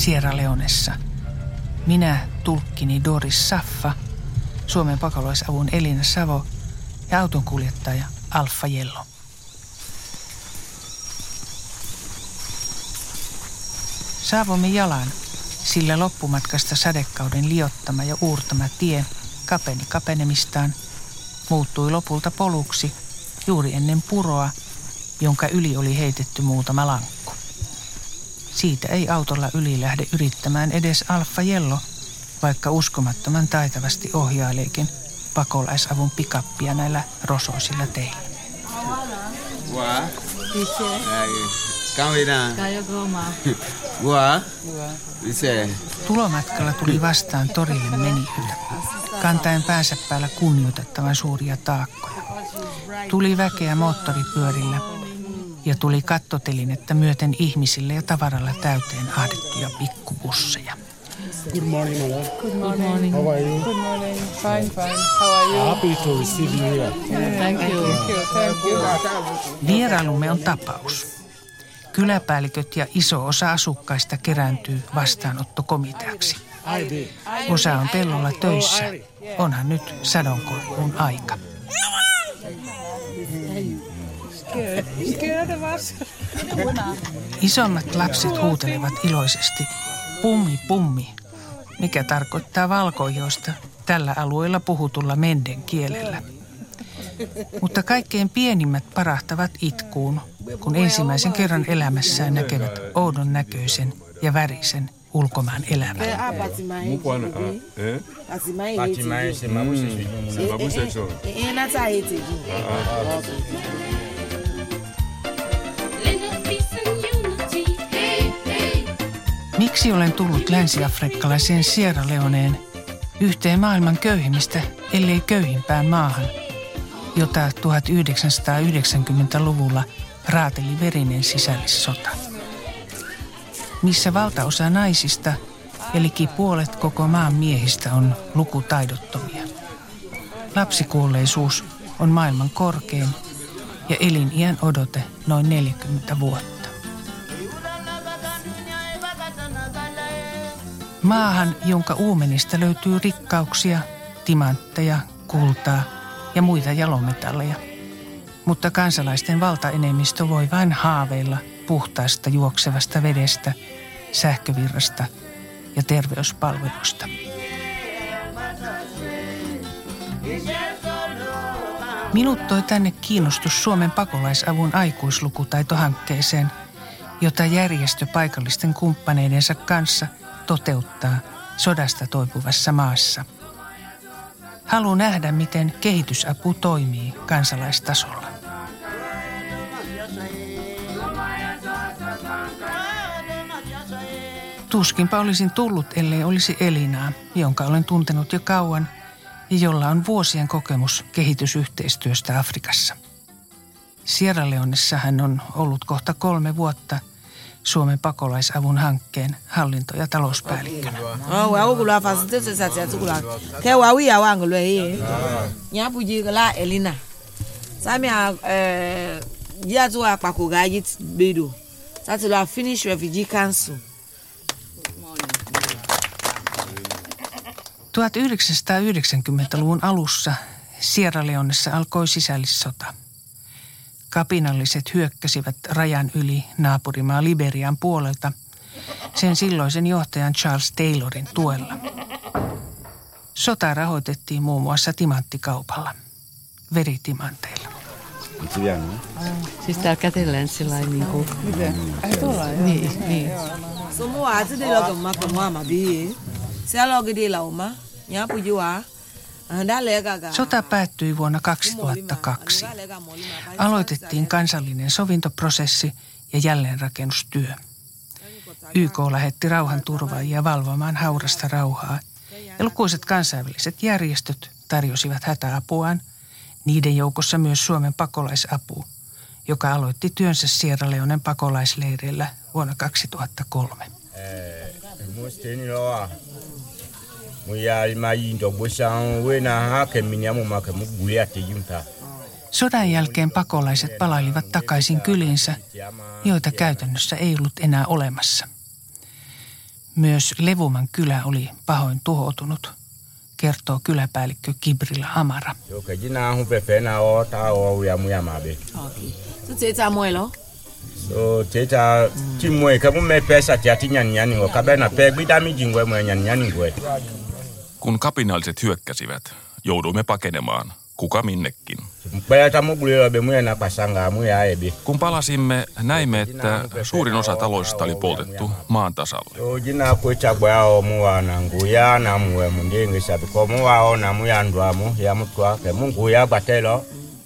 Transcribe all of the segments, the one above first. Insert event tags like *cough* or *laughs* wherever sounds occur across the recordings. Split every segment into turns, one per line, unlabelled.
Sierra Leonessa. Minä, tulkkini Doris Saffa, Suomen pakolaisavun Elina Savo ja autonkuljettaja Alfa Jello. Saavumme jalan, sillä loppumatkasta sadekauden liottama ja uurtama tie kapeni kapenemistaan, muuttui lopulta poluksi juuri ennen puroa, jonka yli oli heitetty muutama lankku. Siitä ei autolla yli lähde yrittämään edes Alfa Jello, vaikka uskomattoman taitavasti ohjaileekin pakolaisavun pikappia näillä rosoisilla teillä. *laughs* Tulomatkalla tuli vastaan torille menijöitä, kantaen päänsä päällä kunnioitettavan suuria taakkoja. Tuli väkeä moottoripyörillä ja tuli kattotelinettä myöten ihmisille ja tavaralla täyteen ahdettuja pikkubusseja.
Good morning, love.
Good morning.
How are you?
Good morning. Fine, fine. How are you?
Happy to receive you here.
Thank you. Thank you. Thank you.
Vierailumme on tapaus. Kyläpäälliköt ja iso osa asukkaista kerääntyy vastaanottokomiteaksi. Osa on pellolla töissä. Onhan nyt sadonkorjuun aika. Isommat lapset huutelevat iloisesti pummi pummi, mikä tarkoittaa valkoijoista tällä alueella puhutulla menden kielellä. Mutta kaikkein pienimmät parahtavat itkuun, kun ensimmäisen kerran elämässään näkevät oudon näköisen ja värisen ulkomaan elämän.
Mukwana,
Miksi olen tullut länsi-afrikkalaiseen Sierra Leoneen, yhteen maailman köyhimmistä, ellei köyhimpään maahan, jota 1990-luvulla raateli verinen sisällissota? Missä valtaosa naisista, eli puolet koko maan miehistä on lukutaidottomia. Lapsikuolleisuus on maailman korkein ja eliniän odote noin 40 vuotta. Maahan, jonka uumenista löytyy rikkauksia, timantteja, kultaa ja muita jalometalleja. Mutta kansalaisten valtaenemmistö voi vain haaveilla puhtaasta juoksevasta vedestä, sähkövirrasta ja terveyspalvelusta. Minut toi tänne kiinnostus Suomen pakolaisavun aikuislukutaitohankkeeseen, jota järjestö paikallisten kumppaneidensa kanssa toteuttaa sodasta toipuvassa maassa. Haluan nähdä, miten kehitysapu toimii kansalaistasolla. Tuskinpa olisin tullut, ellei olisi Elinaa, jonka olen tuntenut jo kauan ja jolla on vuosien kokemus kehitysyhteistyöstä Afrikassa. Sierra Leonessa hän on ollut kohta kolme vuotta Suomen pakolaisavun hankkeen hallinto- ja talouspäällikkönä.
Finish refugee council.
1990-luvun alussa Sierra Leonessa alkoi sisällissota. Kapinalliset hyökkäsivät rajan yli naapurimaa Liberian puolelta sen silloisen johtajan Charles Taylorin tuella. Sota rahoitettiin muun muassa timanttikaupalla, veritimanteilla.
Siis täällä kätellään sillä lailla niin kuin... Niin, niin.
So mo wa ti de lo ko ma ko mo ma bi. Se lo gidi
Sota päättyi vuonna 2002. Aloitettiin kansallinen sovintoprosessi ja jälleenrakennustyö. YK lähetti rauhanturvaajia valvomaan haurasta rauhaa ja lukuiset kansainväliset järjestöt tarjosivat hätäapuaan, niiden joukossa myös Suomen pakolaisapu, joka aloitti työnsä Sierra Leonen pakolaisleireillä vuonna 2003.
mo
Sodan jälkeen pakolaiset palailivat takaisin kylinsä, joita käytännössä ei ollut enää olemassa. Myös Levuman kylä oli pahoin tuhoutunut, kertoo kyläpäällikkö Kibrila Amara.
Joka jina hu pepe na o ta o ya mu ya ma be.
So tse tsa mo elo.
So teta ti mo ka mu me pe sa ti ati nyan nyan ngo ka be na pe gbi da mi jingwe mo nyan nyan ngwe.
Kun kapinalliset hyökkäsivät, jouduimme pakenemaan, kuka minnekin. Kun palasimme, näimme, että suurin osa taloista oli poltettu maan tasalle.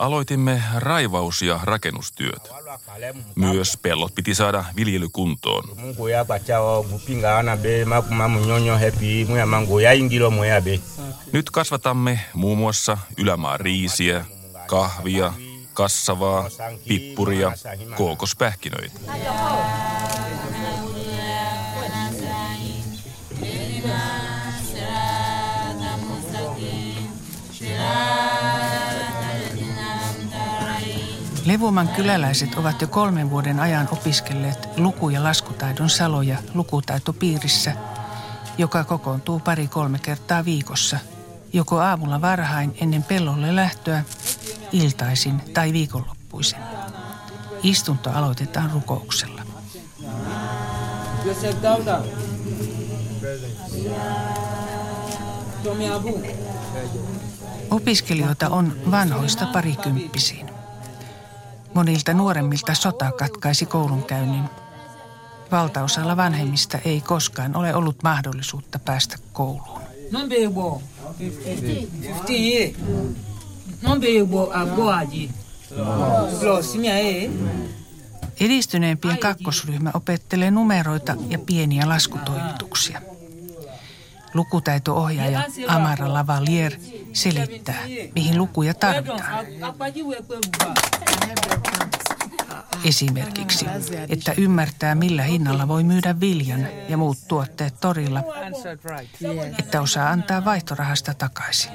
Aloitimme raivaus- ja rakennustyöt. Myös pellot piti saada viljelykuntoon. Nyt kasvatamme muun muassa ylämaan riisiä, kahvia, kassavaa, pippuria, kookospähkinöitä.
Levuman kyläläiset ovat jo kolmen vuoden ajan opiskelleet luku- ja laskutaidon saloja lukutaitopiirissä, joka kokoontuu pari-kolme kertaa viikossa, joko aamulla varhain ennen pellolle lähtöä, iltaisin tai viikonloppuisin. Istunto aloitetaan rukouksella. Opiskelijoita on vanhoista parikymppisiin. Monilta nuoremmilta sota katkaisi koulunkäynnin. Valtaosalla vanhemmista ei koskaan ole ollut mahdollisuutta päästä kouluun.
Non be bo. 15 ye. Non be bo abo aji. Plus mi e.
Edistyneempien kakkosryhmä opettelee numeroita ja pieniä laskutoimituksia. Lukutaito-ohjaaja Amara Lavalier selittää, mihin lukuja tarvitaan. Esimerkiksi, että ymmärtää millä hinnalla voi myydä viljan ja muut tuotteet torilla, että osaa antaa vaihtorahasta takaisin.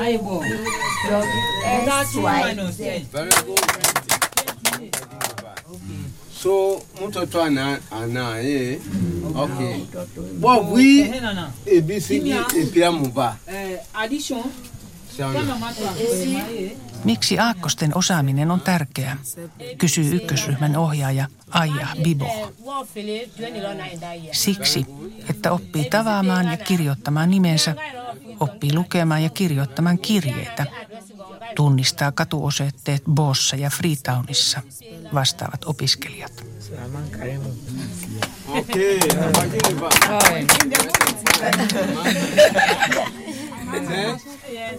Ai bo. That's minus 10.
So mtoto ana ana eh okay. Wi
Eh nana.
e bi si bi e pia mu ba.
Eh addition. Eh.
Miksi aakkosten osaaminen on tärkeää, kysyy ykkösryhmän ohjaaja Aija Bibo. Siksi, että oppii tavaamaan ja kirjoittamaan nimensä, oppii lukemaan ja kirjoittamaan kirjeitä, tunnistaa katuosoitteet Boossa ja Freetownissa, vastaavat opiskelijat.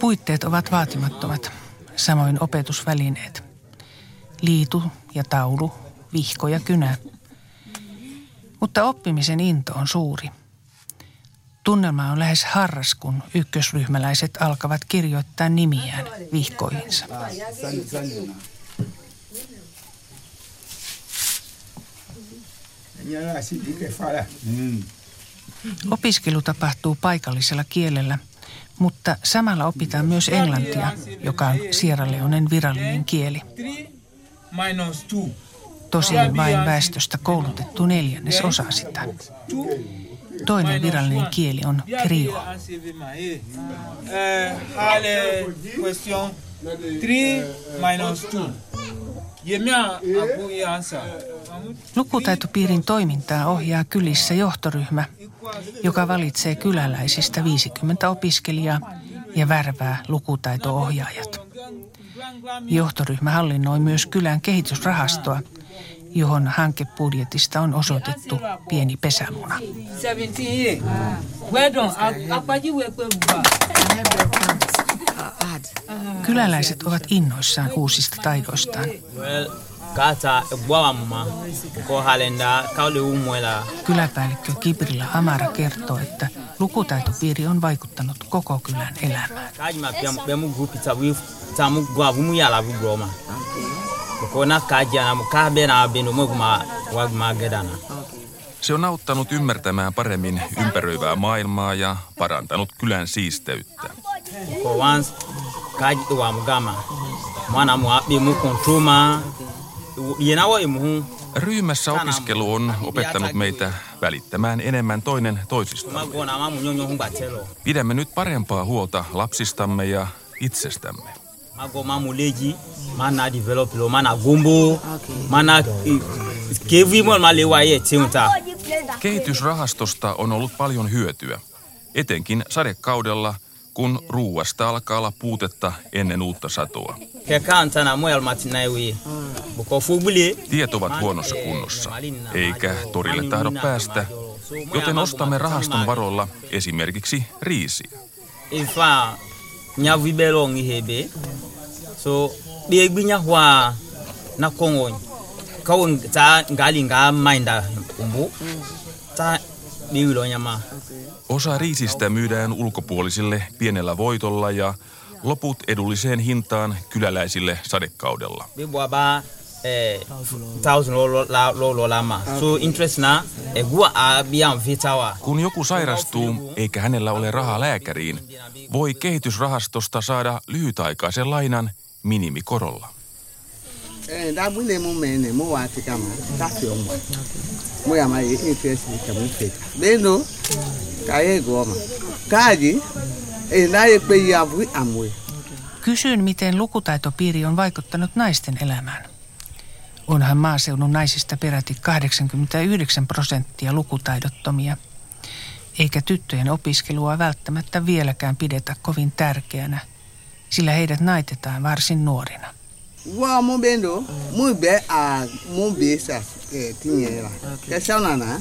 Puitteet ovat vaatimattomat, samoin opetusvälineet. Liitu ja taulu, vihko ja kynä. Mutta oppimisen into on suuri. Tunnelma on lähes harras, kun ykkösryhmäläiset alkavat kirjoittaa nimiään vihkoihinsa. Opiskelu tapahtuu paikallisella kielellä, mutta samalla opitaan myös englantia, joka on Sierra Leonen virallinen kieli.
3 minus 2.
Tosin vain väestöstä koulutettu neljännes osaa sitä. Toinen virallinen kieli on krio.
Hale question 3 minus 2. Yemia abu ye answer.
Lukutaitopiirin toimintaa ohjaa kylissä johtoryhmä, joka valitsee kyläläisistä 50 opiskelijaa ja värvää lukutaito-ohjaajat. Johtoryhmä hallinnoi myös kylän kehitysrahastoa, johon hankebudjetista on osoitettu pieni pesämuna.
17 ye. Well done. Apaji we pe ba.
Kyläläiset ovat innoissaan uusista taidoistaan. Kyläpäällikkö Kibrila Amara kertoo, että lukutaitopiiri on vaikuttanut koko kylän elämään.
Kajima pem bemu grupi ta wi ta mu gwa bu mu yala bu groma ko na kaja na mu ka be na be no mu ma wa ma gedana
Se on auttanut ymmärtämään paremmin ympäröivää maailmaa ja parantanut kylän siisteyttä.
once
Ryhmässä opiskelu on opettanut meitä välittämään enemmän toinen toisista.
ma go na ma mu nyonyo hu batelo
Pidämme nyt parempaa huolta lapsistamme ja itsestämme.
Ma go ma mu leji ma na develop lo ma na gombo ma na kevi mo ma le wa ye tiunta
Kehitysrahastosta on ollut paljon hyötyä, etenkin sadekaudella, kun ruuasta alkaa olla puutetta ennen uutta satoa. Tiet ovat huonossa kunnossa, eikä torille tahdo päästä, joten ostamme rahaston varoilla esimerkiksi riisiä.
So be gbinya hwa na kongo kawon ta ngali nga mainda umbu ta nyama
Osa riisistä myydään ulkopuolisille pienellä voitolla ja loput edulliseen hintaan kyläläisille sadekaudella. Kun joku sairastuu eikä hänellä ole rahaa lääkäriin, voi kehitysrahastosta saada lyhytaikaisen lainan minimikorolla.
Eh, eh.
Kysyin, miten lukutaitopiiri on vaikuttanut naisten elämään. Onhan maaseudun naisista peräti 89 prosenttia lukutaidottomia, eikä tyttöjen opiskelua välttämättä vieläkään pidetä kovin tärkeänä, sillä heidät naitetaan varsin nuorina.
Wa mu bendo mu be a mu be sa eh tinye la. Ke sa na na.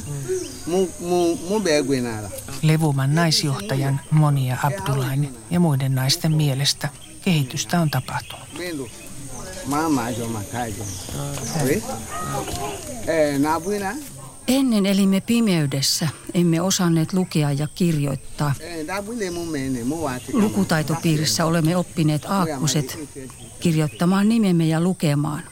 Mu mu mu be gwe na la.
Levuman naisjohtajan Monia Abdullain ja muiden naisten mielestä kehitystä on tapahtunut.
Bendo. Ma ma jo ma
Ennen elimme pimeydessä, emme osanneet lukea ja kirjoittaa. Lukutaitopiirissä olemme oppineet aakkuset kirjoittamaan nimemme ja lukemaan.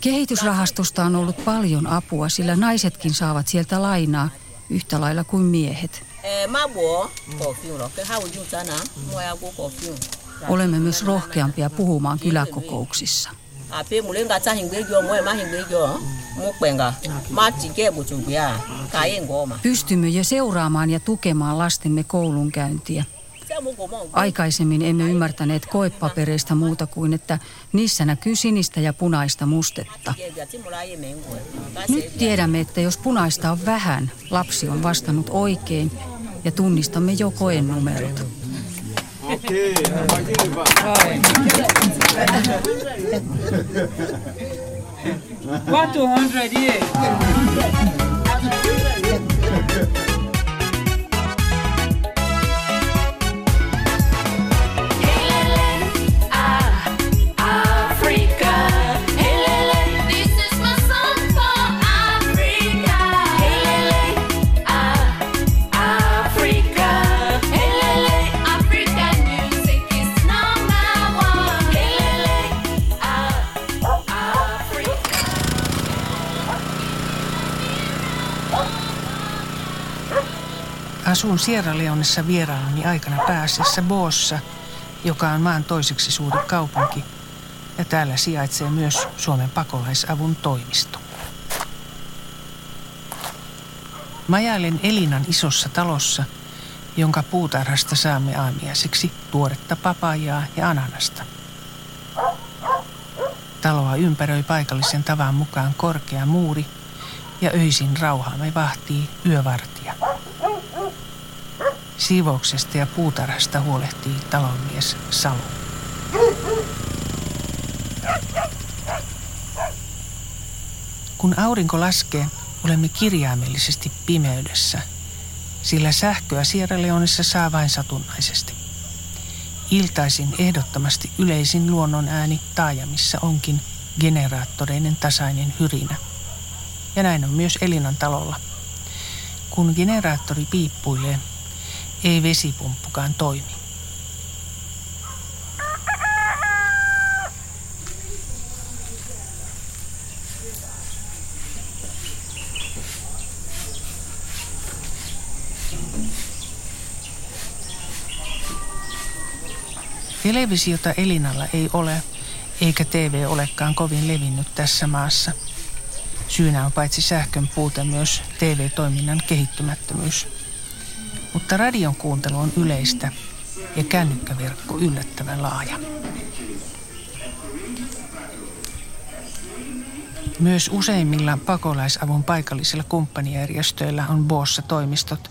Kehitysrahastosta on ollut paljon apua, sillä naisetkin saavat sieltä lainaa yhtä lailla kuin miehet.
eh
Olemme myös rohkeampia puhumaan kyläkokouksissa. Pystymme jo seuraamaan ja tukemaan lastemme koulunkäyntiä. Aikaisemmin emme ymmärtäneet koepapereista muuta kuin, että niissä näkyy sinistä ja punaista mustetta. Nyt tiedämme, että jos punaista on vähän, lapsi on vastannut oikein ja tunnistamme jo koenumerot.
Okay.
One to hundred, yeah.
Asun Sierra Leonessa vierailuni aikana pääasiassa Boossa, joka on maan toiseksi suuri kaupunki, ja täällä sijaitsee myös Suomen pakolaisavun toimisto. Majailen Elinan isossa talossa, jonka puutarhasta saamme aamiaiseksi tuoretta papajaa ja ananasta. Taloa ympäröi paikallisen tavan mukaan korkea muuri ja öisin rauhaamme vahtii yövartija. Siivouksesta ja puutarhasta huolehtii talonmies Salo. Kun aurinko laskee, olemme kirjaimellisesti pimeydessä, sillä sähköä Sierra Leonessa saa vain satunnaisesti. Iltaisin ehdottomasti yleisin luonnon ääni taajamissa onkin generaattoreiden tasainen hyrinä. Ja näin on myös Elinan talolla. Kun generaattori piippuilee, ei vesipumppukaan toimi. Televisiota Elinalla ei ole, eikä TV olekaan kovin levinnyt tässä maassa. Syynä on paitsi sähkön puute myös TV-toiminnan kehittymättömyys. Mutta radion kuuntelu on yleistä ja kännykkäverkko yllättävän laaja. Myös useimmilla pakolaisavun paikallisilla kumppanijärjestöillä on Boossa toimistot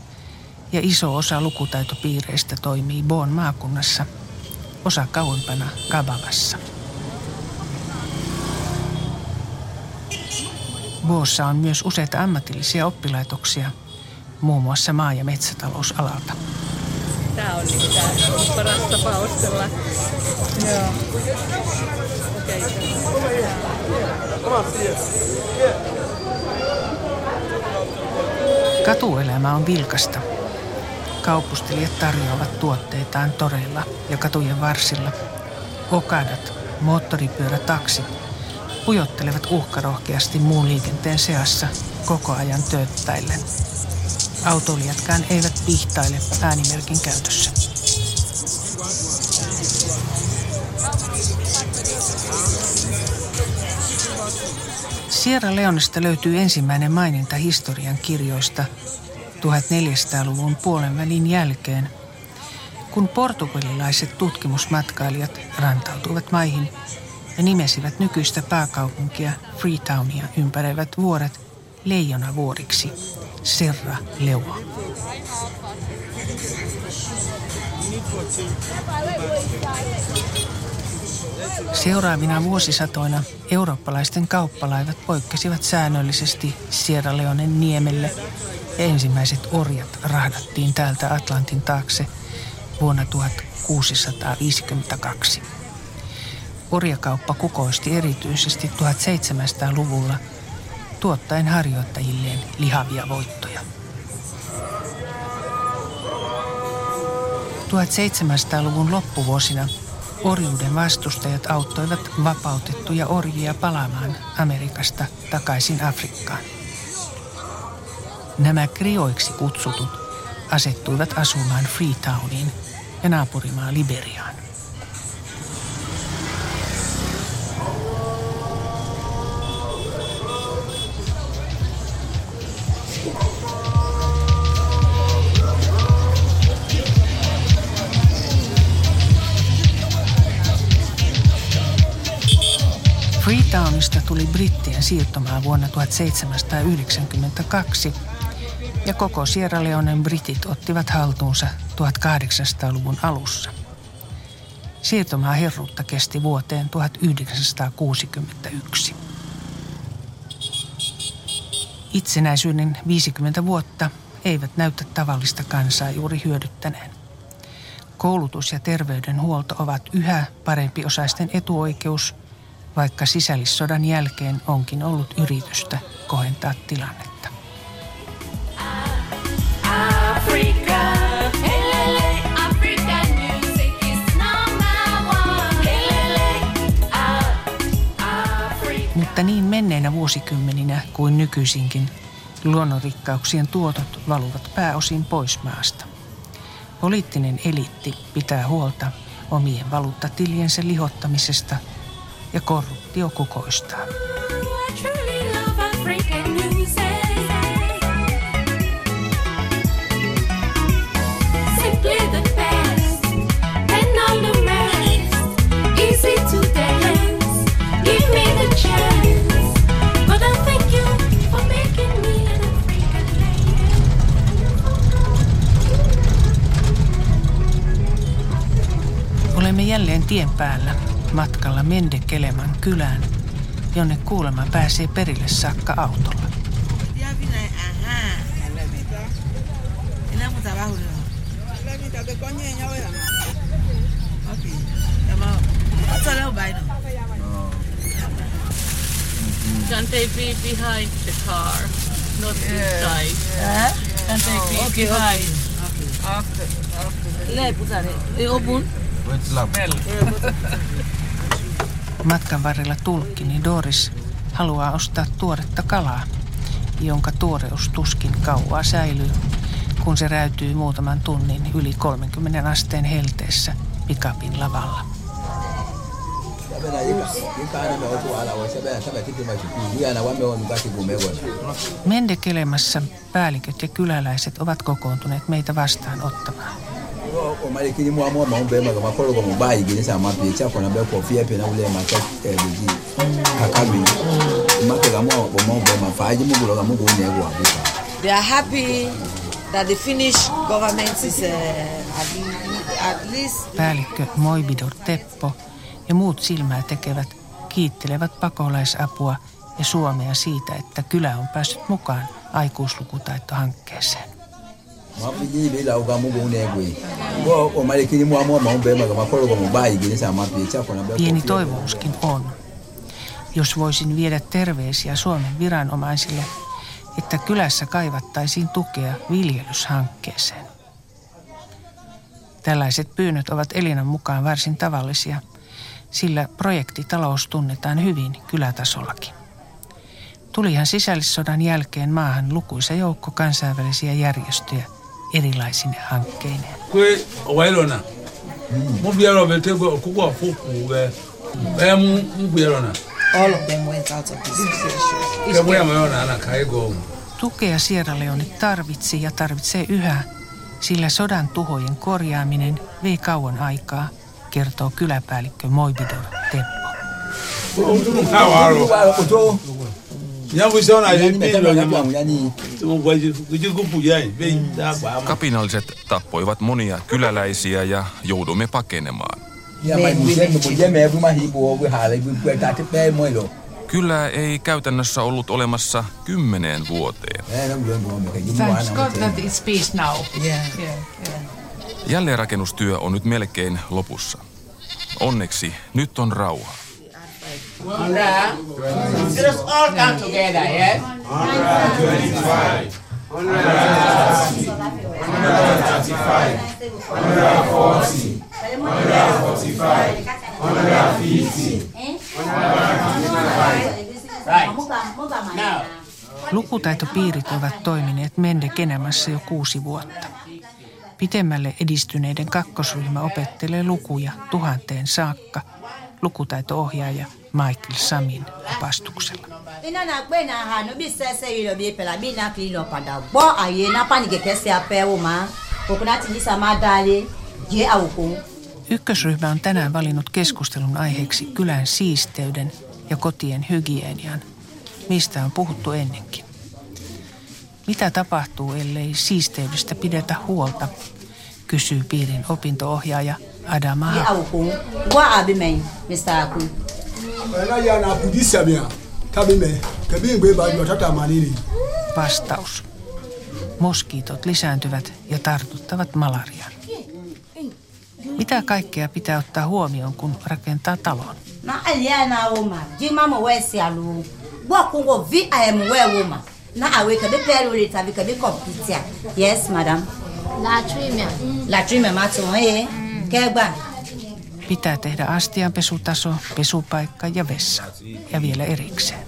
ja iso osa lukutaitopiireistä toimii Boon maakunnassa, osa kauempana Kabavassa. Boossa on myös useita ammatillisia oppilaitoksia, muun muassa maa- ja metsätalousalalta.
Tämä on niin tämä paras tapa ostella. Joo.
Katuelämä on vilkasta. Kaupustelijat tarjoavat tuotteitaan toreilla ja katujen varsilla. Okadat, moottoripyörätaksit pujottelevat uhkarohkeasti muun liikenteen seassa koko ajan tööttäillen. Autoilijatkaan eivät pihtaile äänimerkin käytössä. Sierra Leonesta löytyy ensimmäinen maininta historian kirjoista 1400-luvun puolen välin jälkeen, kun portugalilaiset tutkimusmatkailijat rantautuivat maihin ja nimesivät nykyistä pääkaupunkia Freetownia ympäröivät vuoret leijonavuoriksi Serra Leoa. Seuraavina vuosisatoina eurooppalaisten kauppalaivat poikkesivat säännöllisesti Sierra Leonen niemelle ensimmäiset orjat rahdattiin täältä Atlantin taakse vuonna 1652. Orjakauppa kukoisti erityisesti 1700-luvulla tuottaen harjoittajilleen lihavia voittoja. 1700-luvun loppuvuosina orjuuden vastustajat auttoivat vapautettuja orjia palaamaan Amerikasta takaisin Afrikkaan. Nämä krioiksi kutsutut asettuivat asumaan Freetowniin ja naapurimaa Liberiaan. Tuli brittien siirtomaa vuonna 1792 ja koko Sierra Leonen britit ottivat haltuunsa 1800-luvun alussa. Siirtomaa herruutta kesti vuoteen 1961. Itsenäisyyden 50 vuotta eivät näytä tavallista kansaa juuri hyödyttäneen. Koulutus ja terveydenhuolto ovat yhä parempi osaisten etuoikeus – vaikka sisällissodan jälkeen onkin ollut yritystä kohentaa tilannetta. Mutta niin menneinä vuosikymmeninä kuin nykyisinkin luonnonrikkauksien tuotot valuvat pääosin pois maasta. Poliittinen eliitti pitää huolta omien valuuttatiliensä lihottamisesta – ja korruptio kukoistaa. Olemme jälleen tien päällä matkalla Mendekeleman kylään, jonne kuulemma pääsee perille saakka autolla.
Can they be behind the car, not inside? Can they be
Okay,
behind?
After, after. Le, puta, e open.
Matkan varrella tulkkini Doris haluaa ostaa tuoretta kalaa, jonka tuoreus tuskin kauaa säilyy, kun se räytyy muutaman tunnin yli 30 asteen helteessä pikapin lavalla. Mendekelemassa päälliköt ja kyläläiset ovat kokoontuneet meitä vastaan ottamaan.
They are happy that the Finnish government is uh, at, at least
Päällikkö Moibidor Teppo ja muut silmää tekevät kiittelevät pakolaisapua ja Suomea siitä, että kylä on päässyt mukaan aikuislukutaitohankkeeseen. Pieni toivomuskin on. Jos voisin viedä terveisiä Suomen viranomaisille, että kylässä kaivattaisiin tukea viljelyshankkeeseen. Tällaiset pyynnöt ovat Elinan mukaan varsin tavallisia, sillä projektitalous tunnetaan hyvin kylätasollakin. Tulihan sisällissodan jälkeen maahan lukuisa joukko kansainvälisiä järjestöjä erilaisine hankkeineen.
mo biara ɔbɛ te ko koko afɔku bɛ bɛɛ mu mu biara
all of them went out of the situation.
mo
Tukea Sierra Leone tarvitsi ja tarvitsee yhä, sillä sodan tuhojen korjaaminen vei kauan aikaa, kertoo kyläpäällikkö Moibidor Teppo.
Kapinalliset tappoivat monia kyläläisiä ja joudumme pakenemaan. Kylää ei käytännössä ollut olemassa kymmeneen vuoteen.
Thanks God that it's peace now.
Yeah.
Yeah, yeah.
Jälleenrakennustyö on nyt melkein lopussa. Onneksi nyt on rauha.
Let us all come together, yes?
Lukutaitopiirit ovat toimineet Mende Kenemässä jo kuusi vuotta. Pitemmälle edistyneiden kakkosryhmä opettelee lukuja tuhanteen saakka lukutaito-ohjaaja Michael Samin opastuksella. Ykkösryhmä on tänään valinnut keskustelun aiheeksi kylän siisteyden ja kotien hygienian, mistä on puhuttu ennenkin. Mitä tapahtuu, ellei siisteydestä pidetä huolta, kysyy piirin opinto-ohjaaja Adama
jẹ́
Haku.
àwòkọ́ gbọ́ àbí mẹ́yìn mr aku.
Ena ya na pudi samia. Tabi me. Kabi ngbe ba jo tata manini.
Vastaus. Moskiitot lisääntyvät ja tartuttavat malariaan. Mitä kaikkea pitää ottaa huomioon, kun rakentaa talon?
na na wo ma jí má mọ̀ wẹ́ sí àlọ́ gbọ́ kó wọ́n vi àyẹ̀mú wẹ́ wo ma na yes madam. kẹ́gbà.
Pitää tehdä astianpesutaso, pesupaikka ja vessa. Ja vielä erikseen.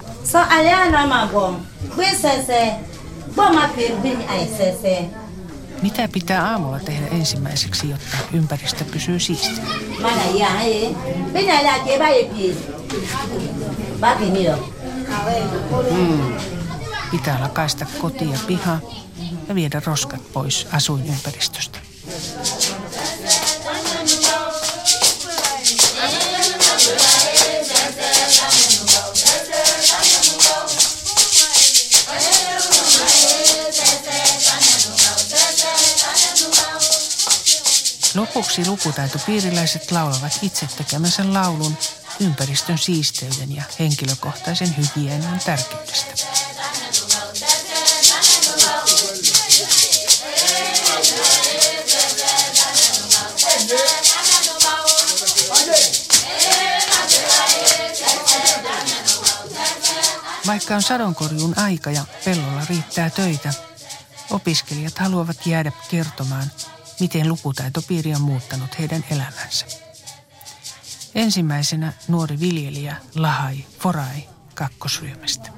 sẹ́sẹ́.
Mitä pitää aamulla tehdä ensimmäiseksi, jotta ympäristö pysyy siistinä?
lọ.
Pitää lakaista koti ja piha ja viedä roskat pois asuinympäristöstä. Lopuksi lukutaitopiiriläiset laulavat itse tekemänsä laulun ympäristön siisteyden ja henkilökohtaisen hygienian tärkeydestä. Vaikka on sadonkorjuun aika ja pellolla riittää töitä, opiskelijat haluavat jäädä kertomaan, miten lukutaitopiiri on muuttanut heidän elämänsä. Ensimmäisenä nuori viljelijä Lahai Forai kakkosryhmästä.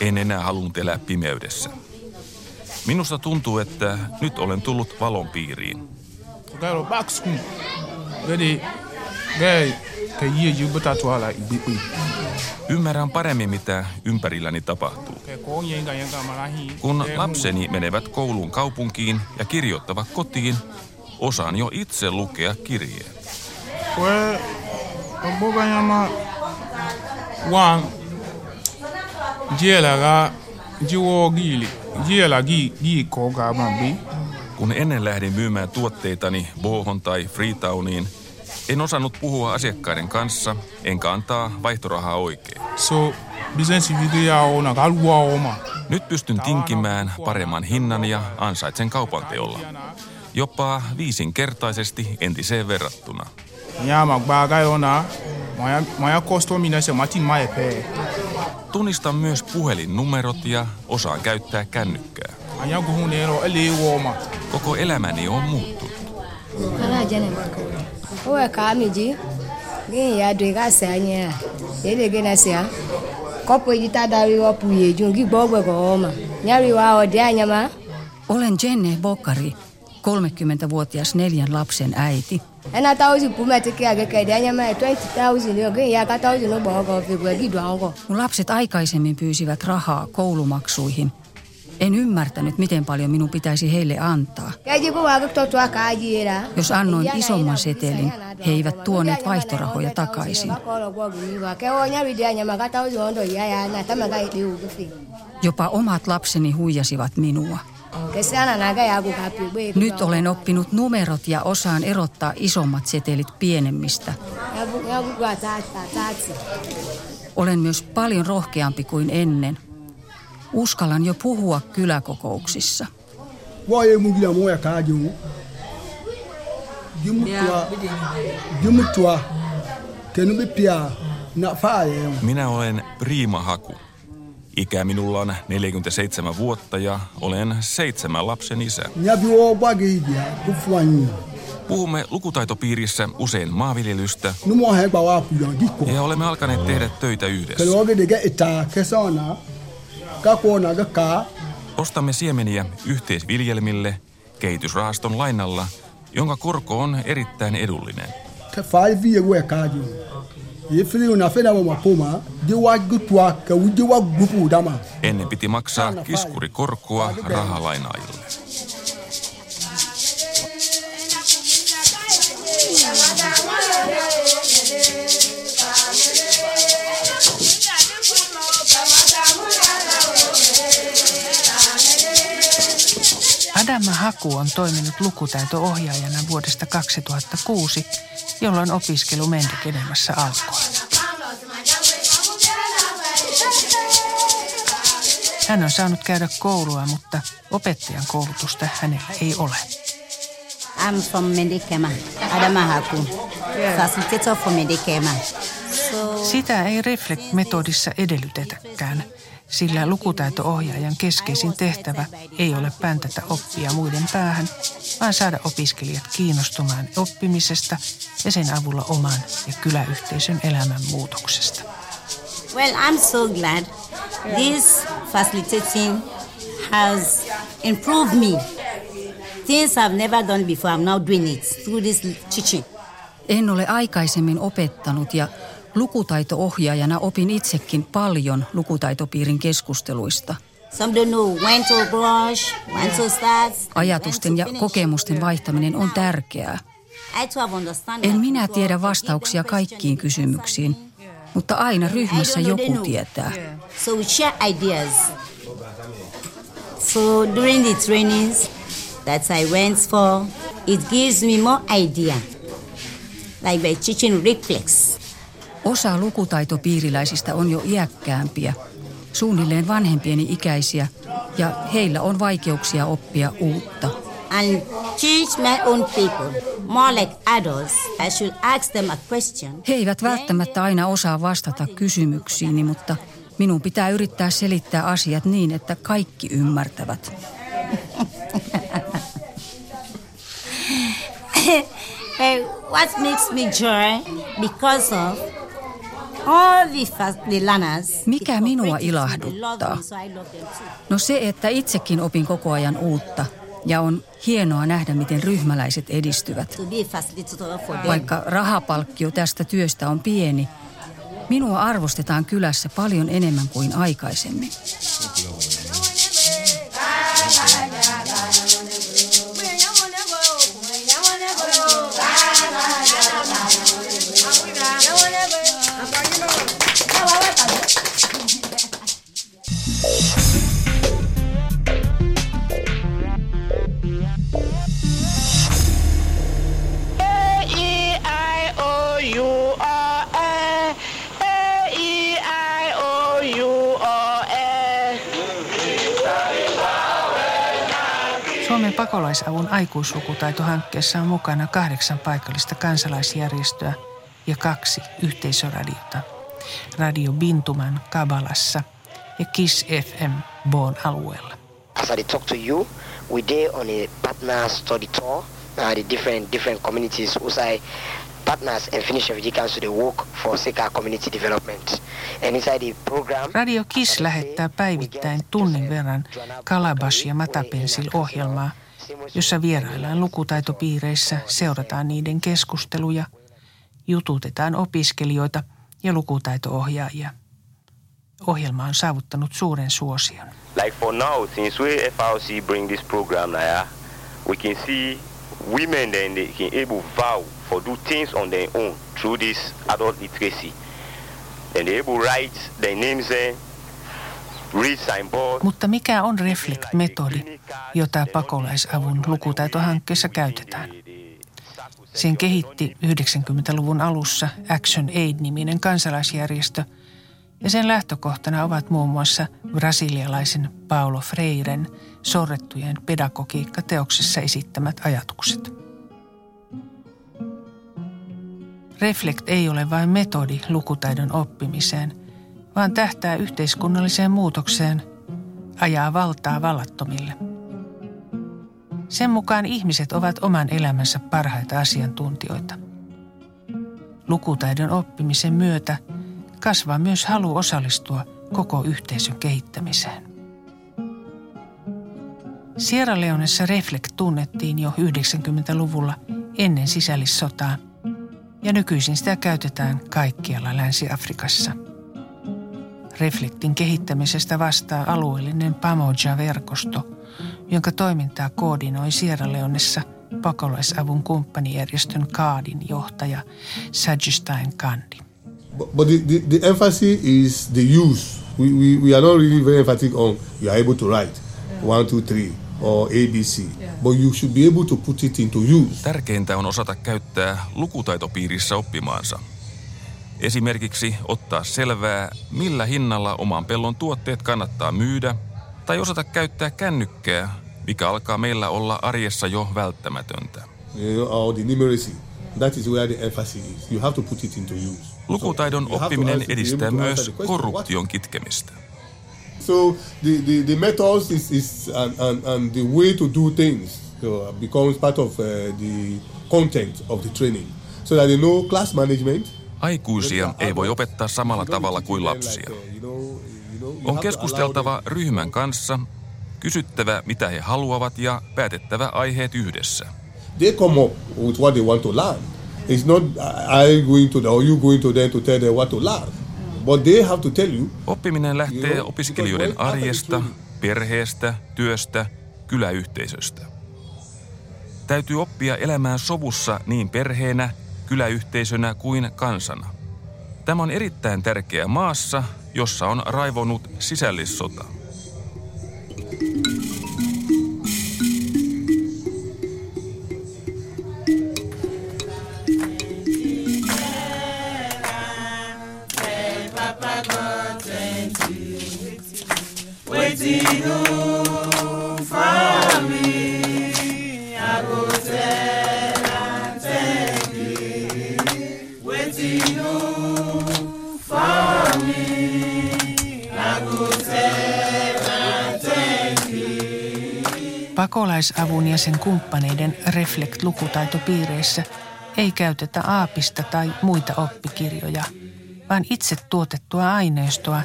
En enää halunnut elää pimeydessä. Minusta tuntuu, että nyt olen tullut valon piiriin. Ymmärrän paremmin, mitä ympärilläni tapahtuu. Kun lapseni menevät kouluun kaupunkiin ja kirjoittavat kotiin, osaan jo itse lukea kirjeen.
jiwo gili ma bi
Kun ennen lähdin myymään tuotteitani Bohon tai Freetowniin, en osannut puhua asiakkaiden kanssa, enkä antaa vaihtorahaa oikein.
so
Nyt pystyn tinkimään paremman hinnan ja ansaitsen kaupan teolla. Jopa viisinkertaisesti entiseen verrattuna.
E
Tunnistan myös puhelinnumerot ja osaan käyttää kännykkää. Koko elämäni on muuttunut.
ma
Olen Jenne Bokari, 30-vuotias neljän lapsen äiti.
ena thousand pu me te ke age ke de anya ma 20000 yo gi ya ka thousand no gbo go fi gbo gi do an go
Mun lapset aikaisemmin pyysivät rahaa koulumaksuihin. En ymmärtänyt, miten paljon minun pitäisi heille antaa. Jos annoin isomman setelin, he eivät tuoneet vaihtorahoja takaisin. Jopa omat lapseni huijasivat minua.
Gbo
Nyt olen oppinut numerot ja osaan erottaa isommat setelit pienemmistä. Olen myös paljon rohkeampi kuin ennen. Uskallan jo puhua kyläkokouksissa.
Minä olen Priima Haku. Ikä minulla on 47 vuotta ja olen seitsemän lapsen isä. Puhumme lukutaitopiirissä usein maanviljelystä ja olemme alkaneet tehdä töitä yhdessä. Ostamme siemeniä yhteisviljelmille kehitysrahaston lainalla, jonka korko on erittäin edullinen.
Gutwa gupu dama.
Ennen piti maksaa kiskurikorkoa rahalainaajille.
Adama Haku on toiminut lukutaito-ohjaajana vuodesta 2006, jolloin opiskelu Mendekenemässä alkoi. Hän on saanut käydä koulua, mutta opettajan koulutusta hänellä ei ole.
I'm from Mendekema, Adama Haku, facilitator for
Sitä ei Reflect-metodissa edellytetäkään, sillä lukutaito-ohjaajan keskeisin tehtävä ei ole päntätä oppia muiden päähän, vaan saada opiskelijat kiinnostumaan oppimisesta ja sen avulla oman ja kyläyhteisön elämän muutoksesta.
well, I'm so glad this facilitating has improved me. Things I've never done before, I'm now doing it through this teaching.
En ole aikaisemmin opettanut ja lukutaito-ohjaajana opin itsekin paljon lukutaitopiirin keskusteluista. Ajatusten ja kokemusten vaihtaminen on tärkeää. En minä tiedä vastauksia kaikkiin kysymyksiin, mutta aina ryhmässä joku tietää.
So during the trainings that I went for, it gives me more idea. Like by teaching reflex.
Osa lukutaitopiiriläisistä on jo iäkkäämpiä, suunnilleen vanhempieni ikäisiä, ja heillä on vaikeuksia oppia uutta.
And teach my own people, more like adults. I should ask them a question.
He eivät välttämättä aina osaa vastata kysymyksiini, mutta minun pitää yrittää selittää asiat niin, että kaikki ymmärtävät. *laughs*
What makes me joy because of all the, fast, the learners.
Mikä minua ilahduttaa? No se, että itsekin opin koko ajan uutta ja on hienoa nähdä, miten ryhmäläiset edistyvät. Vaikka rahapalkkio tästä työstä on pieni, minua arvostetaan kylässä paljon enemmän kuin aikaisemmin.
Suomen pakolaisavun aikuislukutaitohankkeessa on mukana kahdeksan paikallista kansalaisjärjestöä ja kaksi yhteisöradiota. Radio Bintuman Kabalassa ja Kiss FM Boon alueella.
As I talk to you, we on a partner study tour. Uh, the different different communities who partners and finish refugee council the work for Seka community development. And inside the program,
Radio Kiss lähettää päivittäin tunnin verran Kalabash ja Matapensil ohjelmaa, jossa vieraillaan lukutaitopiireissä, seurataan niiden keskusteluja, jututetaan opiskelijoita ja lukutaito-ohjaajia. Ohjelma on saavuttanut suuren suosion.
Like for now, since we FRC bring this program we can see women then they can able vow for do things on their own through this adult literacy. And they able write their names there.
Mutta mikä on Reflect-metodi, jota pakolaisavun lukutaitohankkeessa käytetään? Sen kehitti 90-luvun alussa Action Aid-niminen kansalaisjärjestö, ja sen lähtökohtana ovat muun muassa brasilialaisen Paulo Freiren sorrettujen pedagogiikka-teoksessa esittämät ajatukset. Reflect ei ole vain metodi lukutaidon oppimiseen, vaan tähtää yhteiskunnalliseen muutokseen, ajaa valtaa vallattomille. Sen mukaan ihmiset ovat oman elämänsä parhaita asiantuntijoita. Lukutaidon oppimisen myötä kasvaa myös halu osallistua koko yhteisön kehittämiseen. Sierra Leonessa Reflect tunnettiin jo 90-luvulla ennen sisällissotaa ja nykyisin sitä käytetään kaikkialla Länsi-Afrikassa. Reflektin kehittämisestä vastaa alueellinen Pamoja-verkosto, jonka toimintaa koordinoi Sierra Leonessa pakolaisavun kumppanijärjestön Kaadin johtaja Sajustain Kandi.
But the, the, the emphasis is the use. We, we, we are not really very emphatic on you are able to write one, two, three or ABC, but you should be able to put it into use.
Tärkeintä on osata käyttää lukutaitopiirissä oppimaansa. Esimerkiksi ottaa selvää, millä hinnalla oman pellon tuotteet kannattaa myydä, tai osata käyttää kännykkää, mikä alkaa meillä olla arjessa jo välttämätöntä.
You know, or the numeracy. That is where the emphasis is. You have to put it into use.
Lukutaidon oppiminen edistää myös korruption kitkemistä.
So the, the, the methods is, is and, and, and the way to do things so becomes part of uh, the content of the training. So that they know class management.
Aikuisia ei voi opettaa samalla tavalla kuin lapsia. On keskusteltava ryhmän kanssa, kysyttävä mitä he haluavat ja päätettävä aiheet yhdessä.
They come up with what they want to learn. It's not I going to the, or you going to them to tell them what to learn.
Oppiminen lähtee opiskelijoiden arjesta, perheestä, työstä, kyläyhteisöstä. Täytyy oppia elämään sovussa niin perheenä, kyläyhteisönä kuin kansana. Tämä on erittäin tärkeää maassa, jossa on raivonut sisällissota.
Pakolaisavun ja sen kumppaneiden Reflect-lukutaitopiireissä ei käytetä aapista tai muita oppikirjoja, vaan itse tuotettua aineistoa,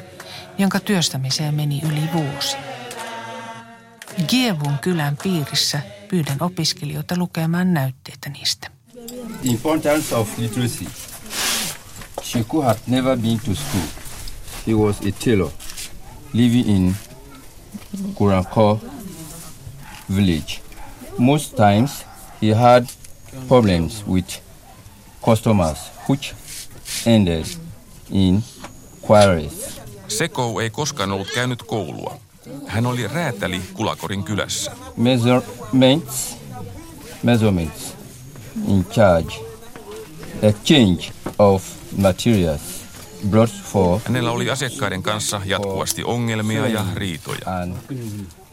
jonka työstämiseen meni yli vuosi. Gievun kylän piirissä pyydän opiskelijoita lukemaan näytteitä niistä.
Importance of literacy. Sheku had never been to school. He was a tailor living in village. Most times he had problems with customers which ended in quarrels.
Sekou ei koskaan ollut käynyt koulua. Hän oli räätäli Kulakorin kylässä.
Measurements, measurements in charge, exchange of materials brought for
Hänellä oli asiakkaiden kanssa jatkuvasti ongelmia ja riitoja.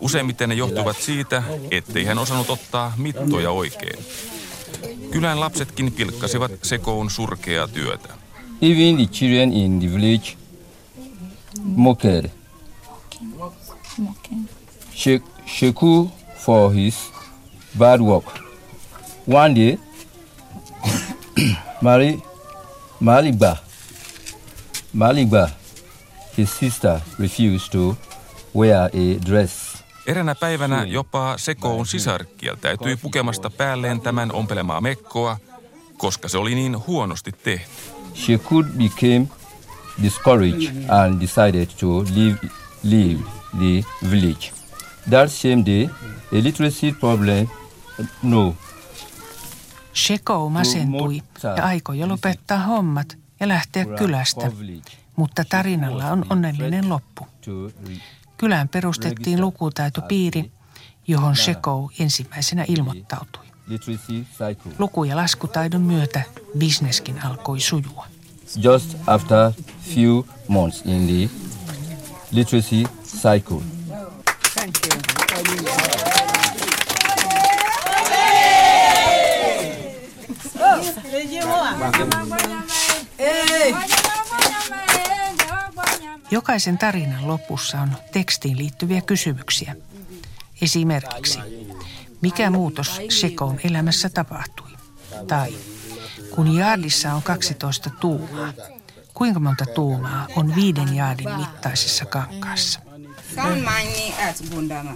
Useimmiten ne johtuvat siitä, ettei hän osannut ottaa mittoja oikein. Kylän lapsetkin pilkkasivat Sekoun surkeaa työtä.
Even the children in the village mocked She- Sheku for his bad work. One day, *coughs* Mali, Maliba, Maliba, his sister, refused to wear a dress.
Eränä päivänä jopa Sekoun sisar kieltäytyi pukemasta päälleen tämän ompelemaa mekkoa, koska se oli niin huonosti tehty.
Sheku became discouraged and decided to leave, leave the village. That same day, a literacy problem, no,
Shekou masentui ja aikoi jo lopettaa hommat ja lähteä kylästä, mutta tarinalla on onnellinen loppu. Kylään perustettiin lukutaitopiiri, johon Shekou ensimmäisenä ilmoittautui. Luku- ja laskutaidon myötä bisneskin alkoi sujua.
Just after few months in the literacy cycle,
Thank you.
Jokaisen tarinan lopussa on tekstiin liittyviä kysymyksiä. Esimerkiksi, mikä muutos Shekoun elämässä tapahtui? Tai, kun jaadissa on 12 tuumaa, kuinka monta tuumaa on viiden jaadin mittaisessa kankaassa?
Some mining at Bundama.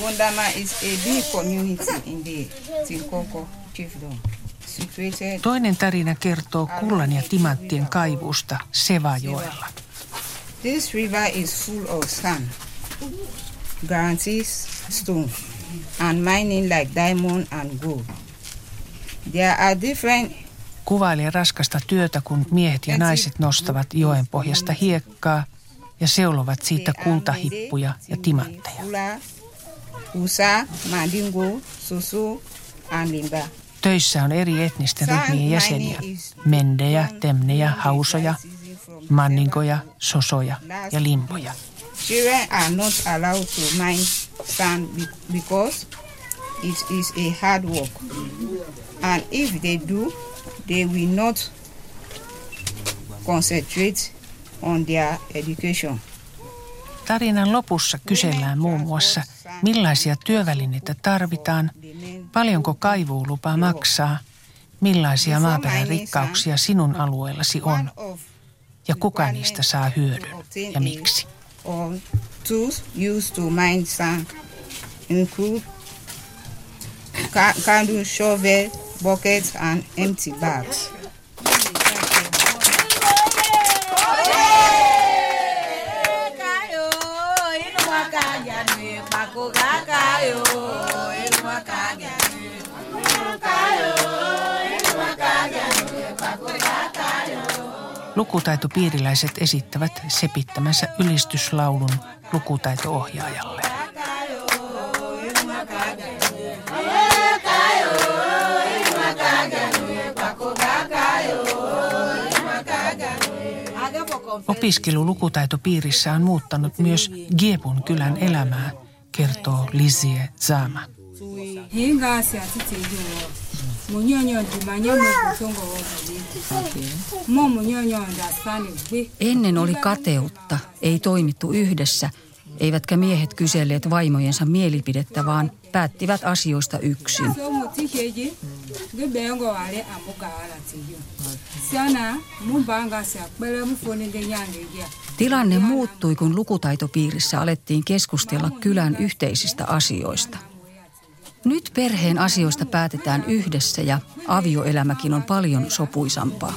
Bundama is a big community in the Tilkoko chiefdom. Situated
Toinen tarina kertoo kullan ja timanttien kaivusta Sevajoella.
This river is full of sand, guarantees stone, and mining like diamond and gold. There are different
Kuvailee raskasta työtä, kun miehet ja naiset nostavat joen pohjasta hiekkaa ja seulovat siitä kultahippuja ja timantteja.
Fula, Usa, Mandingo, Soso, and Limba.
Töissä on eri etnisten ryhmien jäseniä. Mendejä, temnejä, hausoja, manninkoja, sosoja ja limboja.
Children are not allowed to mine sand be- because it is a hard work. And if they do, they will not concentrate on their education.
Tarinan lopussa kysellään muun muassa, millaisia työvälineitä tarvitaan, paljonko kaivuulupa maksaa, millaisia maaperän rikkauksia sinun alueellasi on ja kuka niistä saa hyödyn ja miksi.
Or tools used to mine sand include ca- candle, shovel, buckets, and empty bags.
Lukutaitopiiriläiset esittävät sepittämänsä ylistyslaulun lukutaito-ohjaajalle. Opiskelu lukutaitopiirissä on muuttanut myös Giebun kylän elämää, kertoo Lizie Zama.
Ennen oli kateutta, ei toimittu yhdessä. Eivätkä miehet kyselleet vaimojensa mielipidettä, vaan päättivät asioista yksin. Tilanne muuttui, kun lukutaitopiirissä alettiin keskustella kylän yhteisistä asioista. Nyt perheen asioista päätetään yhdessä ja avioelämäkin on paljon sopuisampaa.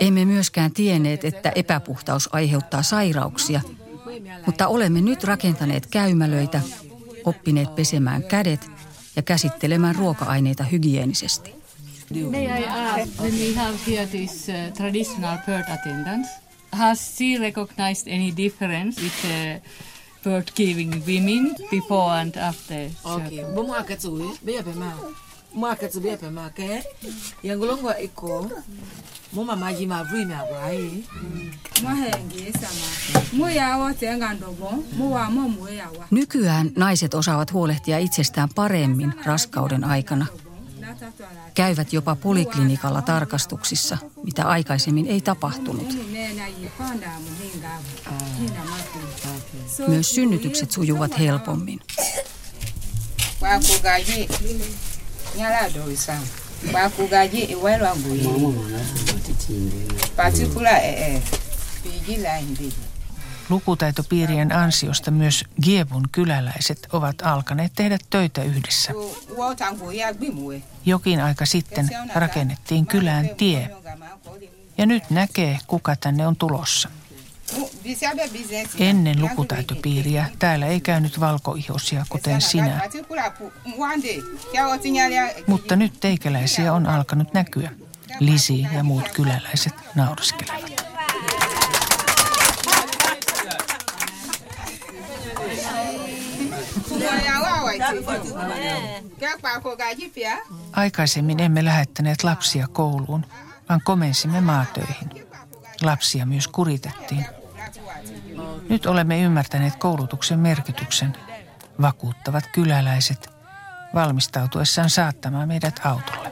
Emme myöskään tienneet, että epäpuhtaus aiheuttaa sairauksia, mutta olemme nyt rakentaneet käymälöitä, oppineet pesemään kädet ja käsittelemään ruoka-aineita hygienisesti.
May I ask, when we have here this uh, traditional bird attendance, has she recognized any difference with the bird giving women before and after?
Okay, bo ke. Iko. Mo mama ji ma
wa
Nykyään naiset osaavat huolehtia itsestään paremmin raskauden aikana. Käyvät jopa poliklinikalla tarkastuksissa, mitä aikaisemmin ei tapahtunut. Myös synnytykset sujuvat helpommin.
laindi
Lukutaitopiirien ansiosta myös Giebun kyläläiset ovat alkaneet tehdä töitä yhdessä. Jokin aika sitten rakennettiin kylään tie. Ja nyt näkee, kuka tänne on tulossa. Ennen lukutaitopiiriä täällä ei käynyt valkoihosia, kuten sinä. Mutta nyt teikäläisiä on alkanut näkyä. Lisi ja muut kyläläiset nauraskelevat.
ya wa wa ti ke bakugaji pia
Aikaisemmin emme lähettäneet lapsia kouluun, vaan komensimme maatöihin. Lapsia myös kuritettiin. Nyt olemme ymmärtäneet koulutuksen merkityksen, vakuuttavat kyläläiset, valmistautuessaan saattamaan meidät autolle.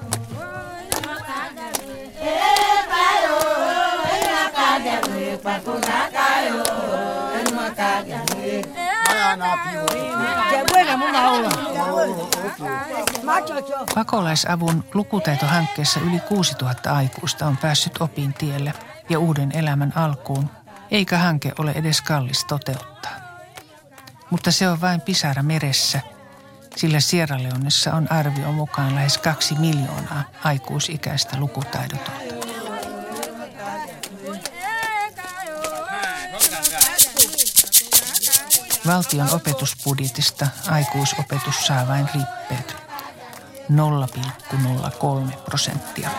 Pakolaisavun lukutaitohankkeessa yli 6000 aikuista on päässyt opintielle ja uuden elämän alkuun, eikä hanke ole edes kallis toteuttaa. Mutta se on vain pisara meressä, sillä Sierra Leonessa on arvio mukaan lähes kaksi miljoonaa aikuisikäistä lukutaidotonta. Valtion opetusbudjetista aikuisopetus saa vain rippeet 0,03 prosenttia.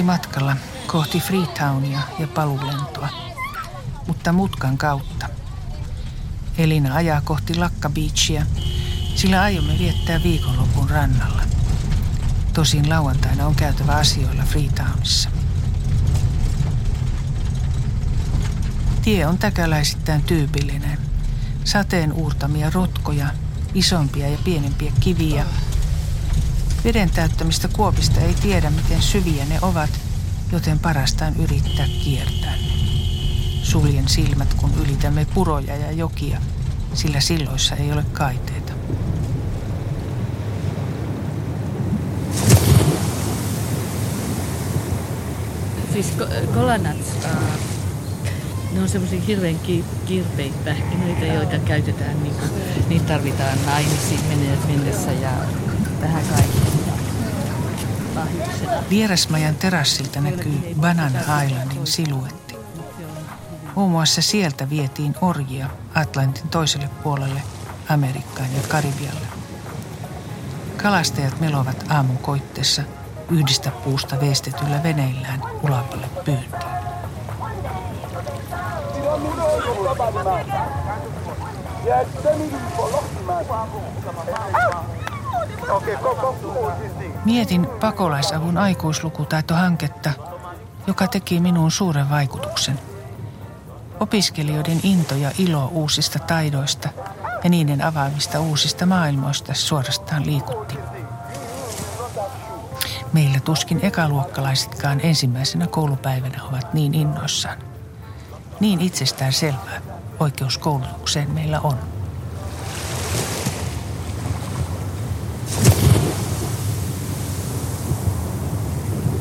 Kotimatkalla kohti Freetownia ja paluulentoa, mutta mutkan kautta. Elina ajaa kohti Lakka Beachia, sillä aiomme viettää viikonlopun rannalla. Tosin lauantaina on käytävä asioilla Freetownissa. Tie on täkäläisittäin tyypillinen. Sateen uurtamia rotkoja, isompia ja pienempiä kiviä. Veden täyttämistä kuopista ei tiedä, miten syviä ne ovat, joten parasta on yrittää kiertää ne. Suljen silmät, kun ylitämme puroja ja jokia, sillä silloissa ei ole kaiteita.
Siis ko- kolanat, ne on semmoisia hirveän ki- kirpeitä pähkinöitä, joita käytetään, niin kuin, niitä tarvitaan naimisiin mennessä ja tähän kaikkeen.
Vierasmajan terassilta näkyy Banana Islandin siluetti. Muun muassa sieltä vietiin orjia Atlantin toiselle puolelle, Amerikkaan ja Karibialle. Kalastajat melovat aamun koitteessa yhdistä puusta veistetyllä veneillään ulavalle pyyntiin. Mietin pakolaisavun aikuislukutaitohanketta, joka teki minuun suuren vaikutuksen. Opiskelijoiden into ja ilo uusista taidoista ja niiden avaamista uusista maailmoista suorastaan liikutti. Meillä tuskin ekaluokkalaisetkaan ensimmäisenä koulupäivänä ovat niin innoissaan. Niin itsestään selvää oikeus koulutukseen meillä on.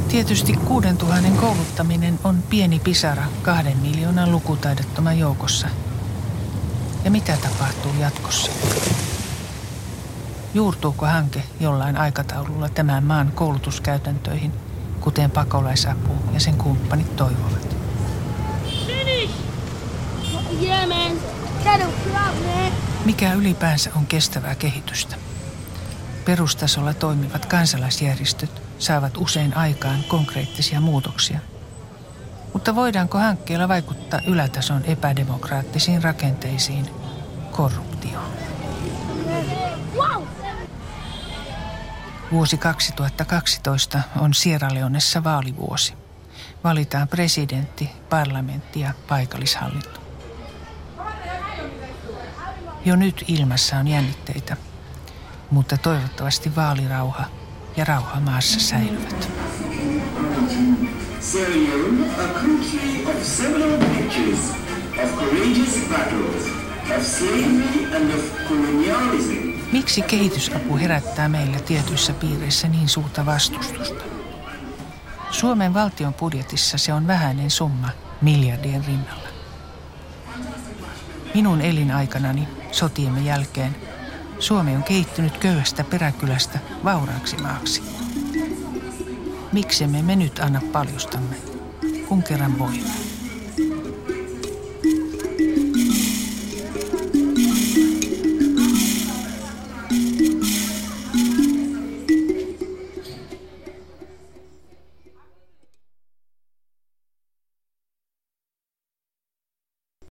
Tietysti kuuden tuhannen kouluttaminen on pieni pisara kahden miljoonan lukutaidottoman joukossa. Ja mitä tapahtuu jatkossa? Juurtuuko hanke jollain aikataululla tämän maan koulutuskäytäntöihin, kuten pakolaisapu ja sen kumppanit toivovat?
Yeah, man. Get him. man.
Mikä ylipäänsä on kestävää kehitystä? Perustasolla toimivat kansalaisjärjestöt saavat usein aikaan konkreettisia muutoksia. Mutta voidaanko hankkeella vaikuttaa ylätason epädemokraattisiin rakenteisiin, korruptioon? Vuosi 2012 on Sierra Leonessa vaalivuosi. Valitaan presidentti, parlamentti ja paikallishallinto. Jo nyt ilmassa on jännitteitä, mutta toivottavasti vaalirauha ja rauha maassa säilyvät.
Sierra Leone, a country of several pictures, of courageous battles, of slavery and of colonialism.
Miksi kehitysapu herättää meillä tietyissä piireissä niin suurta vastustusta? Suomen valtion budjetissa se on vähäinen summa miljardien rinnalla. Minun elinaikanani sotiemme jälkeen Suomi on kehittynyt köyhästä peräkylästä vauraaksi maaksi. Miksemme me nyt anna paljostamme, kun kerran voimme?